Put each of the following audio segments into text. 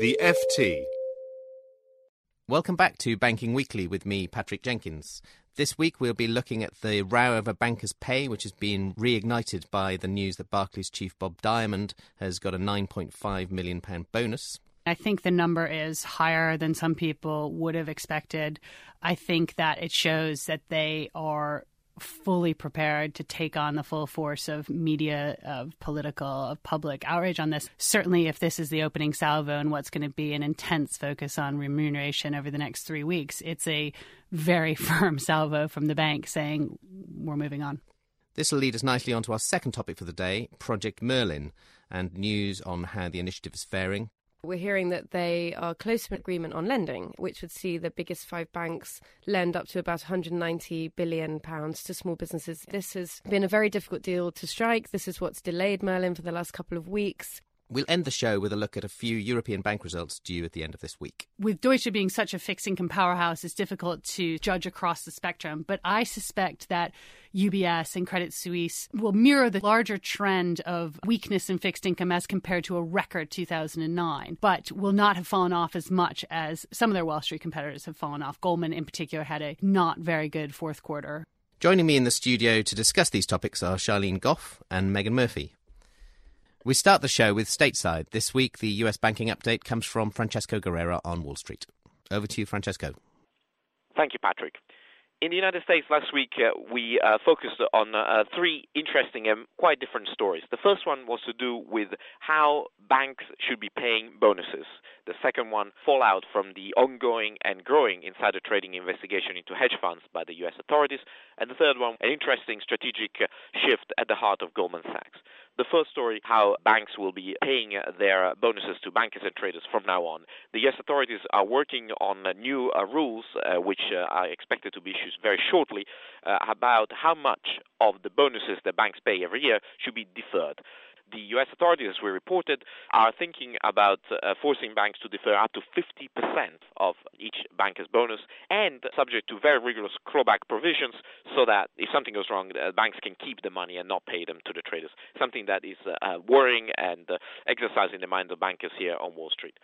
The FT. Welcome back to Banking Weekly with me, Patrick Jenkins. This week we'll be looking at the row over bankers' pay, which has been reignited by the news that Barclays chief Bob Diamond has got a £9.5 million bonus. I think the number is higher than some people would have expected. I think that it shows that they are fully prepared to take on the full force of media, of political, of public outrage on this. Certainly, if this is the opening salvo and what's going to be an intense focus on remuneration over the next three weeks, it's a very firm salvo from the bank saying we're moving on. This will lead us nicely on to our second topic for the day Project Merlin, and news on how the initiative is faring. We're hearing that they are close to an agreement on lending, which would see the biggest five banks lend up to about 190 billion pounds to small businesses. This has been a very difficult deal to strike. This is what's delayed Merlin for the last couple of weeks. We'll end the show with a look at a few European bank results due at the end of this week. With Deutsche being such a fixed income powerhouse, it's difficult to judge across the spectrum. But I suspect that UBS and Credit Suisse will mirror the larger trend of weakness in fixed income as compared to a record 2009, but will not have fallen off as much as some of their Wall Street competitors have fallen off. Goldman, in particular, had a not very good fourth quarter. Joining me in the studio to discuss these topics are Sharlene Goff and Megan Murphy. We start the show with stateside. This week, the US banking update comes from Francesco Guerrera on Wall Street. Over to you, Francesco. Thank you, Patrick. In the United States last week, uh, we uh, focused on uh, three interesting and quite different stories. The first one was to do with how banks should be paying bonuses. The second one, fallout from the ongoing and growing insider trading investigation into hedge funds by the U.S. authorities. And the third one, an interesting strategic uh, shift at the heart of Goldman Sachs. The first story, how banks will be paying their bonuses to bankers and traders from now on. The U.S. authorities are working on new uh, rules, uh, which uh, are expected to be issued very shortly, uh, about how much of the bonuses that banks pay every year should be deferred the U.S. authorities, as we reported, are thinking about uh, forcing banks to defer up to 50% of each banker's bonus and subject to very rigorous clawback provisions so that if something goes wrong, uh, banks can keep the money and not pay them to the traders. Something that is uh, worrying and uh, exercising the minds of bankers here on Wall Street.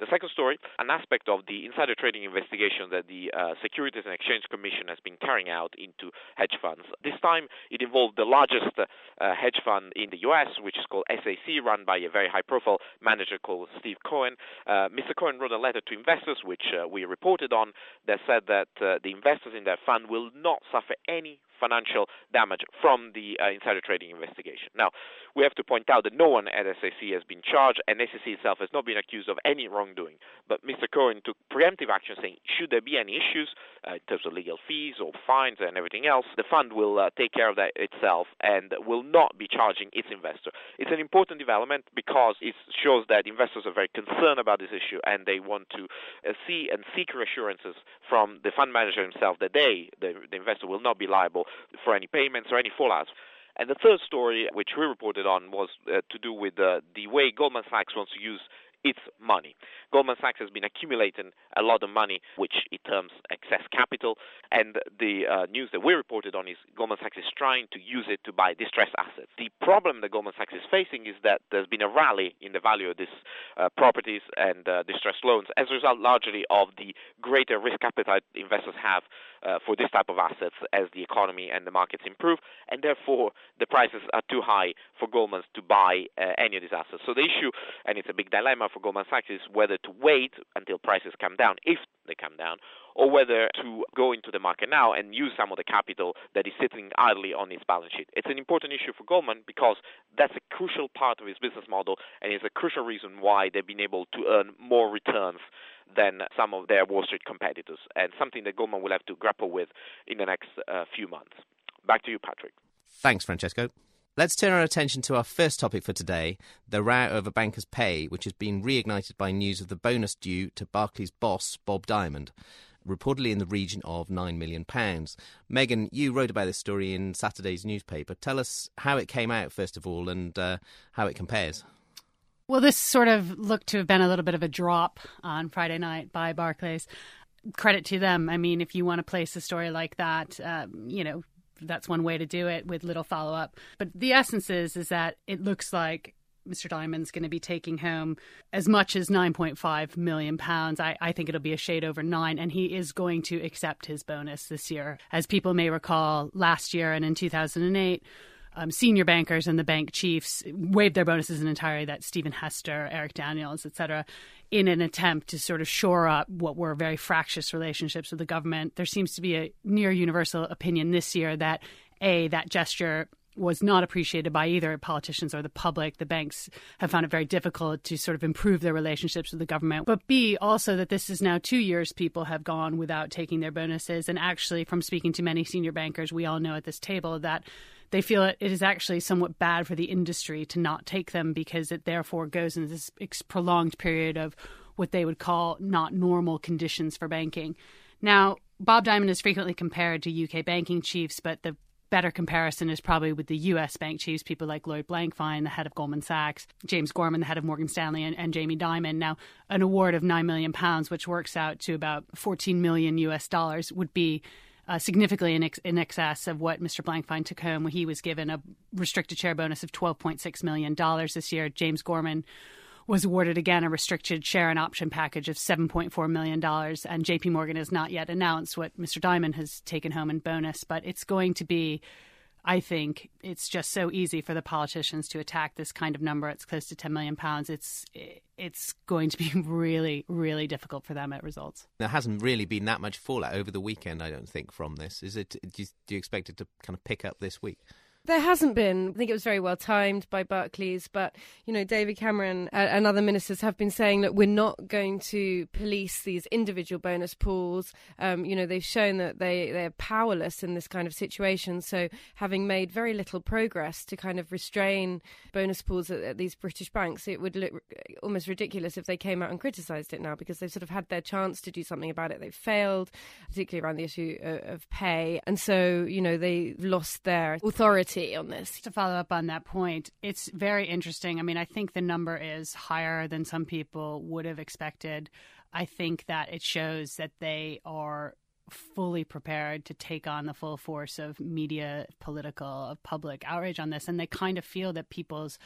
The second story, an aspect of the insider trading investigation that the uh, Securities and Exchange Commission has been carrying out into hedge funds. This time it involved the largest uh, hedge fund in the US, which is called SAC, run by a very high profile manager called Steve Cohen. Uh, Mr. Cohen wrote a letter to investors, which uh, we reported on, that said that uh, the investors in that fund will not suffer any financial damage from the uh, insider trading investigation. Now, we have to point out that no one at SAC has been charged, and SAC itself has not been accused of any wrongdoing. But Mr. Cohen took preemptive action saying, should there be any issues uh, in terms of legal fees or fines and everything else, the fund will uh, take care of that itself and will not be charging its investor. It's an important development because it shows that investors are very concerned about this issue and they want to uh, see and seek reassurances from the fund manager himself that they, the, the investor, will not be liable for any payments or any fallouts. And the third story, which we reported on, was uh, to do with uh, the way Goldman Sachs wants to use its money. Goldman Sachs has been accumulating a lot of money, which it terms excess capital. And the uh, news that we reported on is Goldman Sachs is trying to use it to buy distressed assets. The problem that Goldman Sachs is facing is that there's been a rally in the value of these uh, properties and uh, distressed loans as a result largely of the greater risk appetite investors have uh, for this type of assets as the economy and the markets improve, and therefore the prices are too high for Goldman to buy uh, any of these assets. So the issue, and it's a big dilemma for Goldman Sachs, is whether to wait until prices come down, if they come down, or whether to go into the market now and use some of the capital that is sitting idly on its balance sheet. It's an important issue for Goldman because that's a crucial part of its business model and is a crucial reason why they've been able to earn more returns than some of their Wall Street competitors, and something that Goldman will have to grapple with in the next uh, few months. Back to you, Patrick. Thanks, Francesco. Let's turn our attention to our first topic for today the row over bankers' pay, which has been reignited by news of the bonus due to Barclays boss Bob Diamond, reportedly in the region of £9 million. Megan, you wrote about this story in Saturday's newspaper. Tell us how it came out, first of all, and uh, how it compares. Well, this sort of looked to have been a little bit of a drop on Friday night by Barclays. Credit to them. I mean, if you want to place a story like that, um, you know, that's one way to do it with little follow up. But the essence is is that it looks like Mr. Diamond's going to be taking home as much as 9.5 million pounds. I, I think it'll be a shade over nine, and he is going to accept his bonus this year. As people may recall, last year and in 2008, um, senior bankers and the bank chiefs waived their bonuses entirely. That Stephen Hester, Eric Daniels, etc., in an attempt to sort of shore up what were very fractious relationships with the government. There seems to be a near universal opinion this year that a that gesture was not appreciated by either politicians or the public. The banks have found it very difficult to sort of improve their relationships with the government. But B, also that this is now two years people have gone without taking their bonuses. And actually, from speaking to many senior bankers, we all know at this table that they feel it is actually somewhat bad for the industry to not take them because it therefore goes into this prolonged period of what they would call not normal conditions for banking. Now, Bob Diamond is frequently compared to UK banking chiefs, but the better comparison is probably with the US bank chiefs, people like Lloyd Blankfein, the head of Goldman Sachs, James Gorman, the head of Morgan Stanley, and, and Jamie Dimon. Now, an award of 9 million pounds, which works out to about 14 million US dollars, would be uh, significantly in, ex- in, excess of what Mr. Blankfein took home he was given a restricted share bonus of $12.6 million this year. James Gorman was awarded again a restricted share and option package of $7.4 million. And JP Morgan has not yet announced what Mr. Dimon has taken home in bonus, but it's going to be I think it's just so easy for the politicians to attack this kind of number. It's close to 10 million pounds. It's it's going to be really really difficult for them at results. There hasn't really been that much fallout over the weekend, I don't think, from this. Is it? Do you, do you expect it to kind of pick up this week? There hasn't been. I think it was very well timed by Barclays, but you know, David Cameron and other ministers have been saying that we're not going to police these individual bonus pools. Um, you know, they've shown that they they're powerless in this kind of situation. So, having made very little progress to kind of restrain bonus pools at, at these British banks, it would look almost ridiculous if they came out and criticised it now because they've sort of had their chance to do something about it. They've failed, particularly around the issue of, of pay, and so you know they lost their authority on this. To follow up on that point, it's very interesting. I mean, I think the number is higher than some people would have expected. I think that it shows that they are fully prepared to take on the full force of media, political, of public outrage on this. And they kind of feel that people's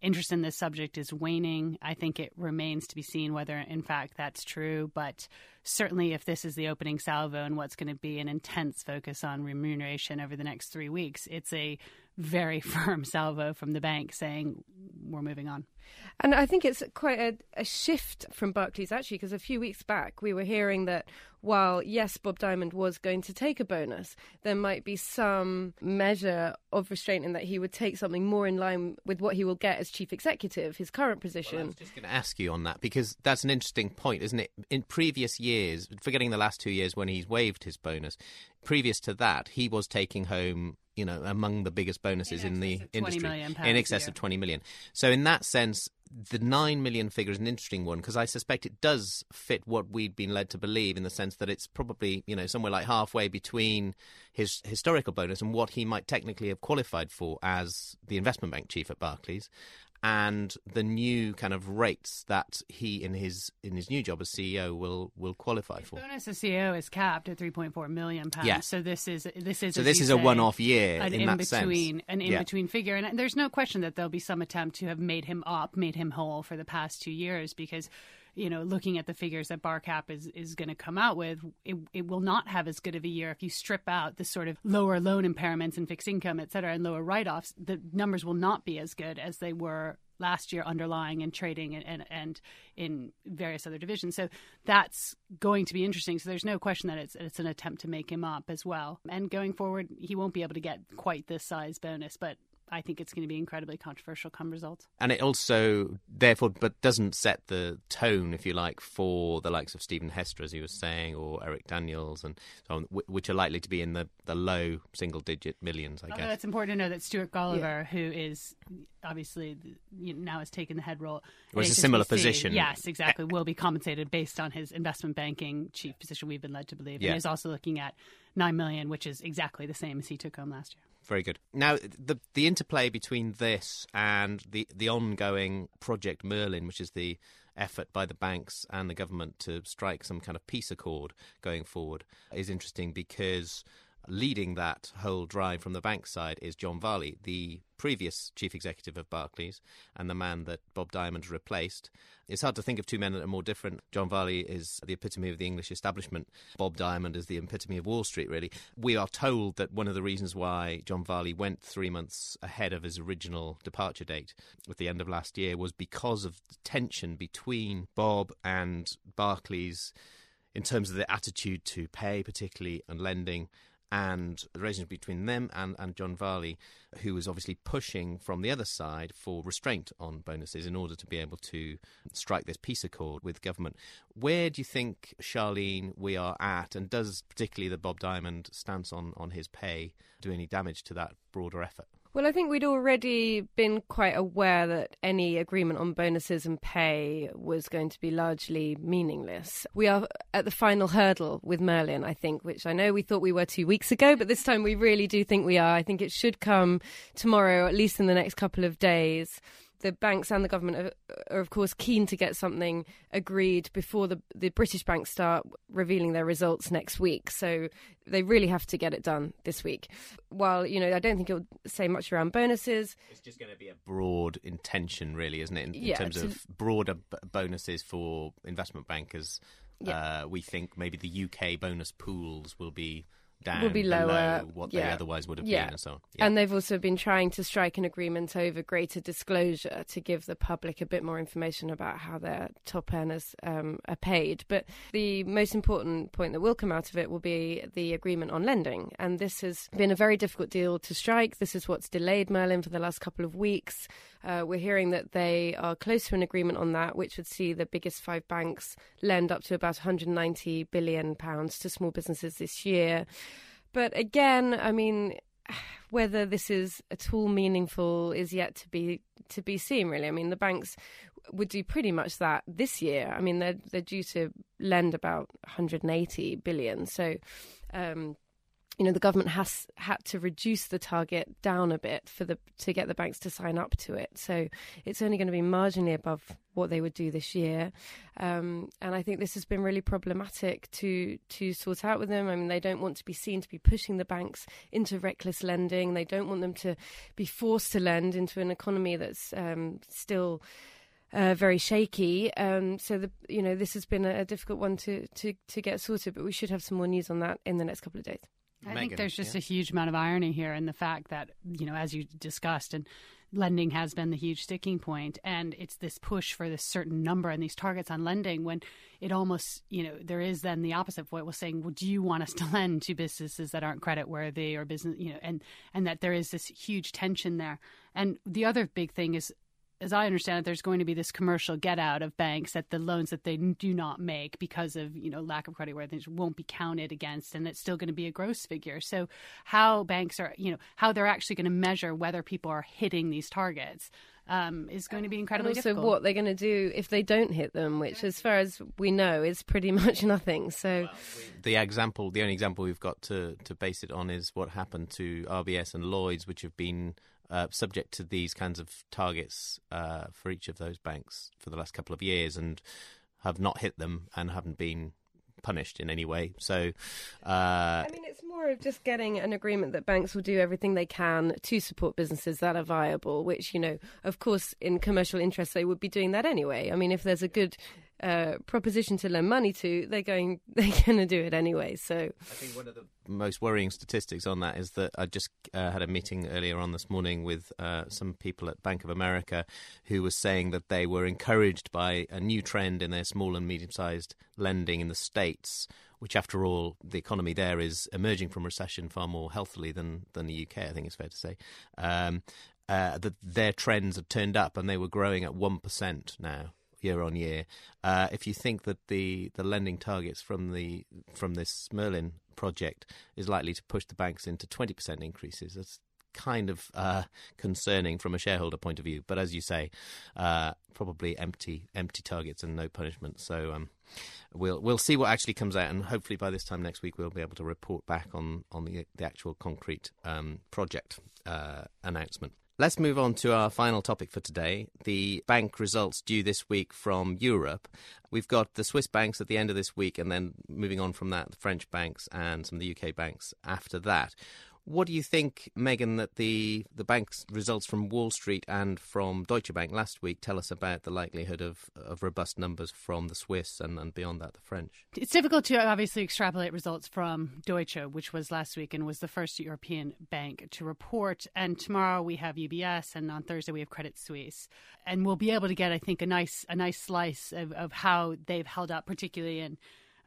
interest in this subject is waning. I think it remains to be seen whether, in fact, that's true. But certainly, if this is the opening salvo and what's going to be an intense focus on remuneration over the next three weeks, it's a very firm salvo from the bank saying we're moving on. And I think it's quite a, a shift from Barclays actually, because a few weeks back we were hearing that while yes, Bob Diamond was going to take a bonus, there might be some measure of restraint in that he would take something more in line with what he will get as chief executive, his current position. Well, I was just going to ask you on that because that's an interesting point, isn't it? In previous years, forgetting the last two years when he's waived his bonus, previous to that, he was taking home you know among the biggest bonuses in, in the industry in excess of 20 million so in that sense the 9 million figure is an interesting one because I suspect it does fit what we'd been led to believe in the sense that it's probably, you know, somewhere like halfway between his historical bonus and what he might technically have qualified for as the investment bank chief at Barclays and the new kind of rates that he in his in his new job as CEO will will qualify for. Bonus as CEO is capped at 3.4 million pounds. Yeah. So this is this is so this is say, a one-off year an in, in between sense. an in yeah. between figure, and there's no question that there'll be some attempt to have made him up, made him whole for the past two years because you know, looking at the figures that BarCap is is going to come out with, it, it will not have as good of a year if you strip out the sort of lower loan impairments and fixed income, et cetera, and lower write offs. The numbers will not be as good as they were last year underlying and trading and, and, and in various other divisions. So that's going to be interesting. So there's no question that it's it's an attempt to make him up as well. And going forward, he won't be able to get quite this size bonus, but I think it's going to be incredibly controversial come results. And it also therefore, but doesn't set the tone, if you like, for the likes of Stephen Hester, as he was saying, or Eric Daniels, and so on, which are likely to be in the, the low single digit millions, I Although guess. it's important to know that Stuart Gulliver, who is obviously you know, now has taken the head role, Well, at a similar position. Yes, exactly. Will be compensated based on his investment banking chief position. We've been led to believe, Yeah. and is also looking at nine million, which is exactly the same as he took home last year. Very good. Now, the the interplay between this and the the ongoing Project Merlin, which is the effort by the banks and the government to strike some kind of peace accord going forward, is interesting because leading that whole drive from the bank side is John Varley, the previous chief executive of Barclays and the man that Bob Diamond replaced. It's hard to think of two men that are more different. John Varley is the epitome of the English establishment. Bob Diamond is the epitome of Wall Street, really. We are told that one of the reasons why John Varley went three months ahead of his original departure date at the end of last year was because of the tension between Bob and Barclays in terms of the attitude to pay, particularly, and lending and the relationship between them and, and John Varley, who was obviously pushing from the other side for restraint on bonuses in order to be able to strike this peace accord with government. Where do you think, Sharlene, we are at, and does particularly the Bob Diamond stance on, on his pay do any damage to that broader effort? Well, I think we'd already been quite aware that any agreement on bonuses and pay was going to be largely meaningless. We are at the final hurdle with Merlin, I think, which I know we thought we were two weeks ago, but this time we really do think we are. I think it should come tomorrow, or at least in the next couple of days the banks and the government are, are, of course, keen to get something agreed before the, the British banks start revealing their results next week. So they really have to get it done this week. While, you know, I don't think it will say much around bonuses. It's just going to be a broad intention, really, isn't it, in, in Yeah, terms to- of broader b- bonuses for investment bankers. Yeah. Uh, we think maybe the UK bonus pools will be down Will be lower, what they otherwise would have Yeah. been, and so on. Yeah. And they've also been trying to strike an agreement over greater disclosure to give the public a bit more information about how their top earners um, are paid. But the most important point that will come out of it will be the agreement on lending. And this has been a very difficult deal to strike. This is what's delayed Merlin for the last couple of weeks. Uh, we're hearing that they are close to an agreement on that, which would see the biggest five banks lend up to about 190 billion pounds to small businesses this year. But again, I mean, whether this is at all meaningful is yet to be to be seen. Really, I mean, the banks would do pretty much that this year. I mean, they're they're due to lend about 180 billion. So. Um, you know the government has had to reduce the target down a bit for the to get the banks to sign up to it. So it's only going to be marginally above what they would do this year, um, and I think this has been really problematic to to sort out with them. I mean, they don't want to be seen to be pushing the banks into reckless lending. They don't want them to be forced to lend into an economy that's um, still. Uh, very shaky, um, so the you know this has been a, difficult one to, to to get sorted, but we should have some more news on that in the next couple of days. I Megan, think there's just yeah. a huge amount of irony here in the fact that, you know, as you discussed, and lending has been the huge sticking point, and it's this push for this certain number and these targets on lending when it almost, you know, there is then the opposite of what was saying, well, do you want us to lend to businesses that aren't credit worthy or business, you know, and, and that there is this huge tension there. And the other big thing is as I understand it, there's going to be this commercial get out of banks that the loans that they do not make because of you know lack of credit worthiness won't be counted against, and it's still going to be a gross figure. So how banks are you know how they're actually going to measure whether people are hitting these targets um, is going to be And incredibly also, difficult. what they're going to do if they don't hit them, which, as far as we know, is pretty much nothing. So, the example, the only example we've got to, to base it on is what happened to RBS and Lloyds, which have been uh, subject to these kinds of targets uh, for each of those banks for the last couple of years and have not hit them and haven't been punished in any way. So, uh, I mean, it's more of just getting an agreement that banks will do everything they can to support businesses that are viable. Which, you know, of course, in commercial interest, they would be doing that anyway. I mean, if there's a good uh, proposition to lend money to, they're going they're going to do it anyway. So, I think one of the most worrying statistics on that is that I just uh, had a meeting earlier on this morning with uh, some people at Bank of America who were saying that they were encouraged by a new trend in their small and medium sized lending in the States. Which, after all, the economy there is emerging from recession far more healthily than, than the UK. I think it's fair to say, um, uh, that their trends had turned up and they were growing at 1% now year on year. Uh, if you think that the, the lending targets from the from this Merlin project is likely to push the banks into 20% increases, that's kind of uh, concerning from a shareholder point of view. But as you say, uh, probably empty empty targets and no punishment. So um, we'll we'll see what actually comes out, and hopefully by this time next week we'll be able to report back on on the the actual concrete um, project uh, announcement. Let's move on to our final topic for today the bank results due this week from Europe. We've got the Swiss banks at the end of this week, and then moving on from that, the French banks and some of the UK banks after that. What do you think, Megan, that the, the bank's results from Wall Street and from Deutsche Bank last week tell us about the likelihood of, of robust numbers from the Swiss and, and beyond that, the French? It's difficult to obviously extrapolate results from Deutsche, which was last week and was the first European bank to report. And tomorrow we have UBS, and on Thursday we have Credit Suisse. And we'll be able to get, I think, a nice a nice slice of, of how they've held up, particularly in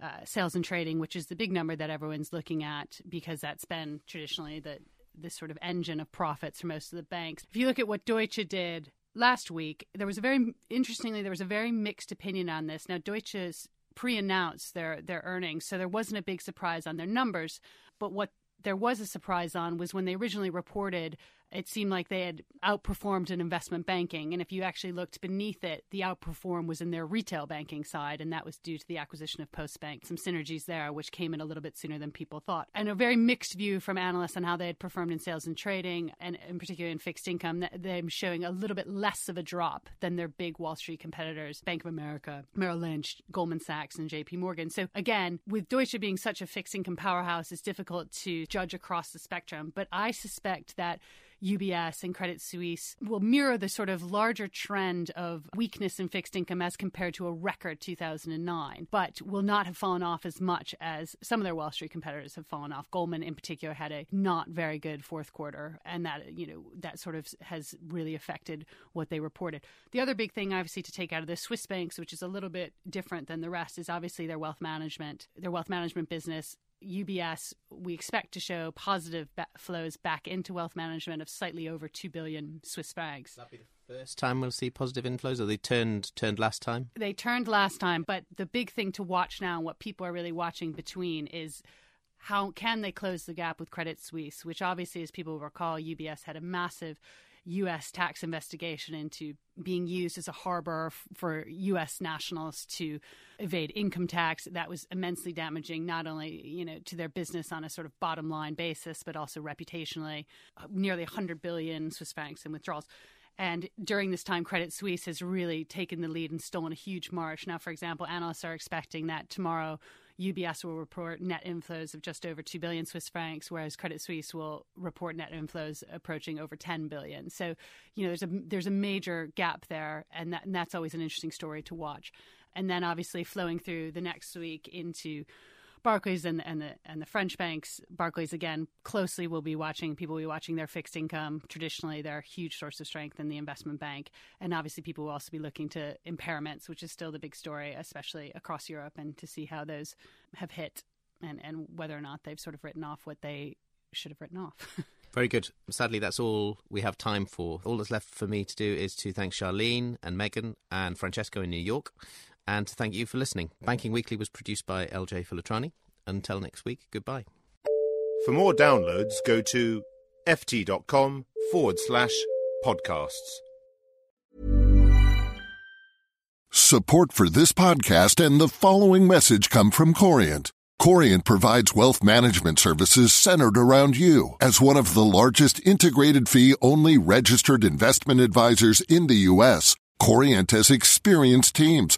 uh, sales and trading, which is the big number that everyone's looking at because that's been traditionally the this sort of engine of profits for most of the banks. If you look at what Deutsche did last week, there was a very interestingly there was a very mixed opinion on this. Now Deutsche's pre-announced their their earnings, so there wasn't a big surprise on their numbers. But what there was a surprise on was when they originally reported it seemed like they had outperformed in investment banking. And if you actually looked beneath it, the outperform was in their retail banking side, and that was due to the acquisition of Postbank. Some synergies there, which came in a little bit sooner than people thought. And a very mixed view from analysts on how they had performed in sales and trading, and in particular in fixed income, them showing a little bit less of a drop than their big Wall Street competitors, Bank of America, Merrill Lynch, Goldman Sachs, and JP Morgan. So again, with Deutsche being such a fixed income powerhouse, it's difficult to judge across the spectrum. But I suspect that UBS and Credit Suisse will mirror the sort of larger trend of weakness in fixed income as compared to a record 2009, but will not have fallen off as much as some of their Wall Street competitors have fallen off. Goldman, in particular, had a not very good fourth quarter, and that you know that sort of has really affected what they reported. The other big thing, obviously, to take out of the Swiss banks, which is a little bit different than the rest, is obviously their wealth management. Their wealth management business UBS, we expect to show positive ba- flows back into wealth management of slightly over two billion Swiss francs. That'll be the first time we'll see positive inflows, or they turned turned last time. They turned last time, but the big thing to watch now, and what people are really watching between, is how can they close the gap with Credit Suisse, which obviously, as people recall, UBS had a massive U.S. tax investigation into being used as a harbor f- for U.S. nationals to evade income tax. That was immensely damaging, not only you know to their business on a sort of bottom line basis, but also reputationally. Uh, nearly 100 billion Swiss francs in withdrawals. And during this time, Credit Suisse has really taken the lead and stolen a huge march. Now, for example, analysts are expecting that tomorrow UBS will report net inflows of just over 2 billion Swiss francs, whereas Credit Suisse will report net inflows approaching over 10 billion. So, you know, there's a there's a major gap there, and, that, and that's always an interesting story to watch. And then obviously flowing through the next week into Barclays and, and the and the French banks, Barclays again closely will be watching. People will be watching their fixed income. Traditionally, they're a huge source of strength in the investment bank, and obviously people will also be looking to impairments, which is still the big story, especially across Europe, and to see how those have hit and and whether or not they've sort of written off what they should have written off. Very good. Sadly, that's all we have time for. All that's left for me to do is to thank Sharlene and Megan and Francesco in New York and to thank you for listening. Banking Weekly was produced by LJ Filotrani. Until next week, goodbye. For more downloads, go to ft.com forward slash podcasts. Support for this podcast and the following message come from Corient. Corient provides wealth management services centered around you. As one of the largest integrated fee only registered investment advisors in the U.S., Corient has experienced teams